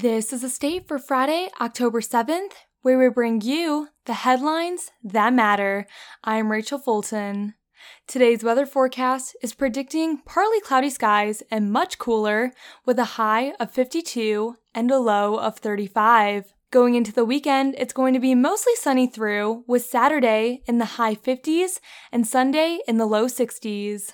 This is a state for Friday, October 7th, where we bring you the headlines that matter. I'm Rachel Fulton. Today's weather forecast is predicting partly cloudy skies and much cooler with a high of 52 and a low of 35. Going into the weekend, it's going to be mostly sunny through, with Saturday in the high 50s and Sunday in the low 60s.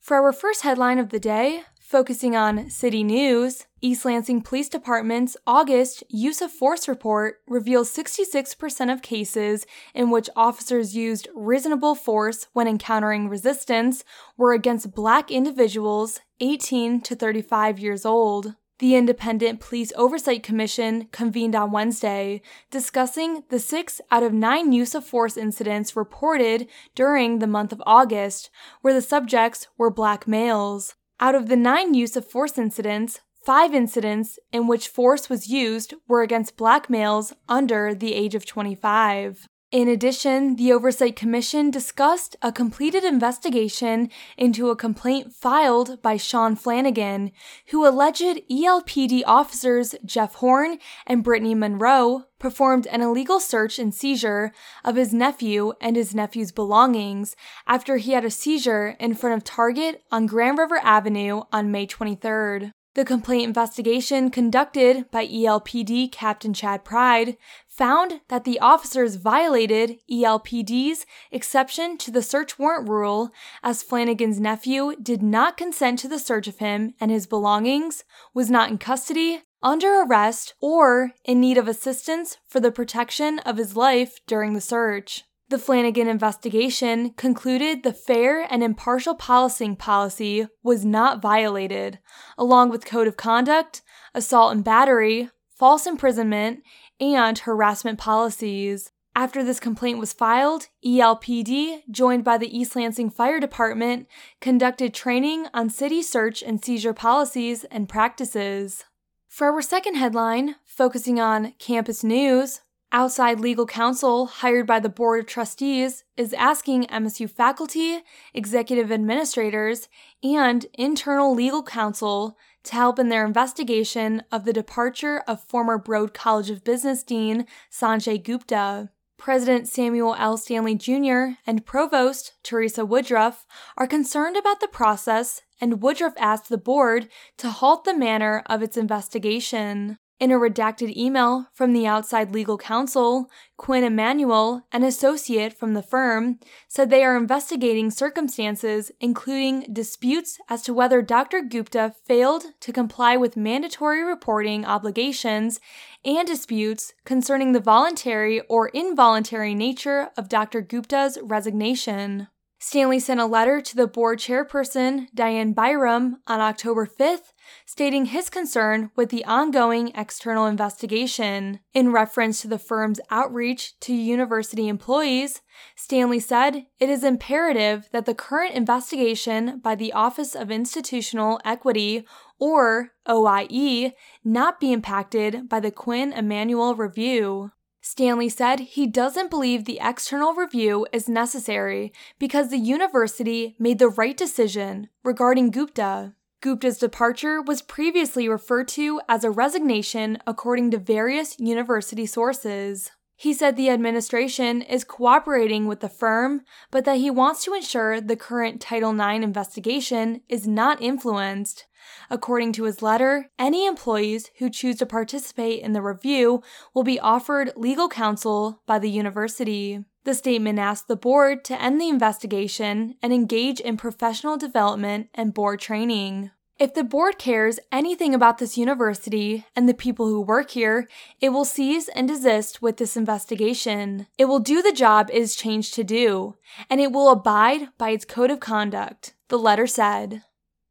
For our first headline of the day, Focusing on city news, East Lansing Police Department's August use of force report reveals 66% of cases in which officers used reasonable force when encountering resistance were against black individuals 18 to 35 years old. The Independent Police Oversight Commission convened on Wednesday, discussing the six out of nine use of force incidents reported during the month of August, where the subjects were black males. Out of the nine use of force incidents, five incidents in which force was used were against black males under the age of 25. In addition, the Oversight Commission discussed a completed investigation into a complaint filed by Sean Flanagan, who alleged ELPD officers Jeff Horn and Brittany Monroe performed an illegal search and seizure of his nephew and his nephew's belongings after he had a seizure in front of Target on Grand River Avenue on May 23rd. The complaint investigation conducted by ELPD Captain Chad Pride found that the officers violated ELPD's exception to the search warrant rule as Flanagan's nephew did not consent to the search of him and his belongings, was not in custody, under arrest, or in need of assistance for the protection of his life during the search. The Flanagan investigation concluded the fair and impartial policing policy was not violated, along with code of conduct, assault and battery, false imprisonment, and harassment policies. After this complaint was filed, ELPD, joined by the East Lansing Fire Department, conducted training on city search and seizure policies and practices. For our second headline, focusing on campus news, Outside legal counsel hired by the Board of Trustees is asking MSU faculty, executive administrators, and internal legal counsel to help in their investigation of the departure of former Broad College of Business Dean Sanjay Gupta. President Samuel L. Stanley Jr. and Provost Teresa Woodruff are concerned about the process, and Woodruff asked the board to halt the manner of its investigation. In a redacted email from the outside legal counsel, Quinn Emanuel, an associate from the firm, said they are investigating circumstances including disputes as to whether Dr. Gupta failed to comply with mandatory reporting obligations and disputes concerning the voluntary or involuntary nature of Dr. Gupta's resignation. Stanley sent a letter to the board chairperson, Dianne Byrum, on October 5th stating his concern with the ongoing external investigation. In reference to the firm's outreach to university employees, Stanley said it is imperative that the current investigation by the Office of Institutional Equity, or OIE, not be impacted by the Quinn Emanuel review. Stanley said he doesn't believe the external review is necessary because the university made the right decision regarding Gupta. Gupta's departure was previously referred to as a resignation according to various university sources. He said the administration is cooperating with the firm, but that he wants to ensure the current Title IX investigation is not influenced. According to his letter, any employees who choose to participate in the review will be offered legal counsel by the university. The statement asked the board to end the investigation and engage in professional development and board training. If the board cares anything about this university and the people who work here, it will cease and desist with this investigation. It will do the job it is changed to do, and it will abide by its code of conduct, the letter said.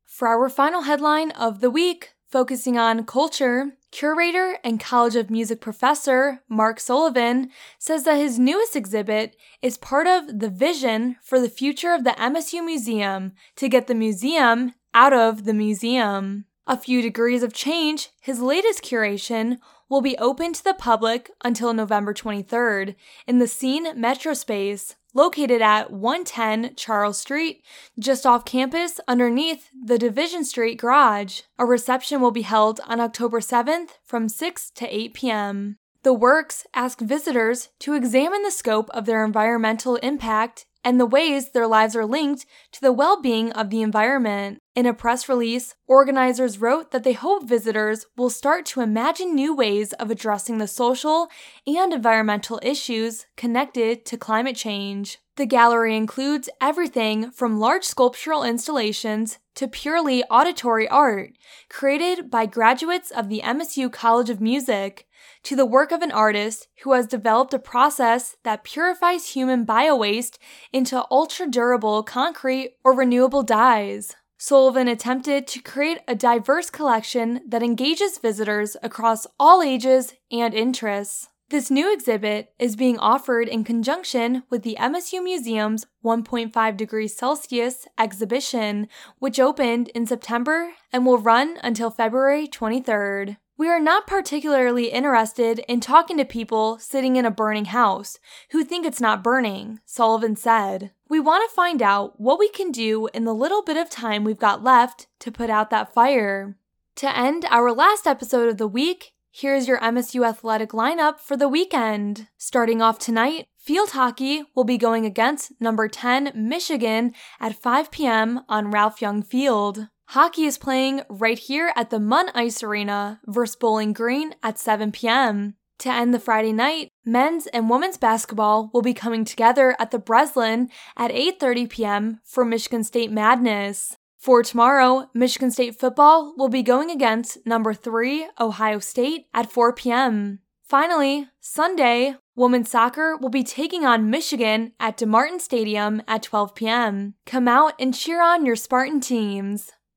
For our final headline of the week, focusing on culture, curator and College of Music professor Mark Sullivan says that his newest exhibit is part of the vision for the future of the MSU Museum to get the museum out of the museum. A few degrees of change, his latest curation will be open to the public until November 23rd in the Scene Metro Space, located at 110 Charles Street, just off campus underneath the Division Street Garage. A reception will be held on October 7th from 6 to 8 p.m. The works ask visitors to examine the scope of their environmental impact and the ways their lives are linked to the well being of the environment. In a press release, organizers wrote that they hope visitors will start to imagine new ways of addressing the social and environmental issues connected to climate change. The gallery includes everything from large sculptural installations to purely auditory art, created by graduates of the MSU College of Music, to the work of an artist who has developed a process that purifies human biowaste into ultra durable concrete or renewable dyes. Sullivan attempted to create a diverse collection that engages visitors across all ages and interests. This new exhibit is being offered in conjunction with the MSU Museum's 1.5 degrees Celsius exhibition, which opened in September and will run until February 23rd. We are not particularly interested in talking to people sitting in a burning house who think it's not burning, Sullivan said. We want to find out what we can do in the little bit of time we've got left to put out that fire. To end our last episode of the week, Here's your MSU athletic lineup for the weekend. Starting off tonight, field hockey will be going against number 10 Michigan at 5 p.m. on Ralph Young Field. Hockey is playing right here at the Munn Ice Arena versus Bowling Green at 7 p.m. To end the Friday night, men's and women's basketball will be coming together at the Breslin at 8:30 p.m. for Michigan State Madness. For tomorrow, Michigan State football will be going against number 3 Ohio State at 4 p.m. Finally, Sunday, women's soccer will be taking on Michigan at DeMartin Stadium at 12 p.m. Come out and cheer on your Spartan teams.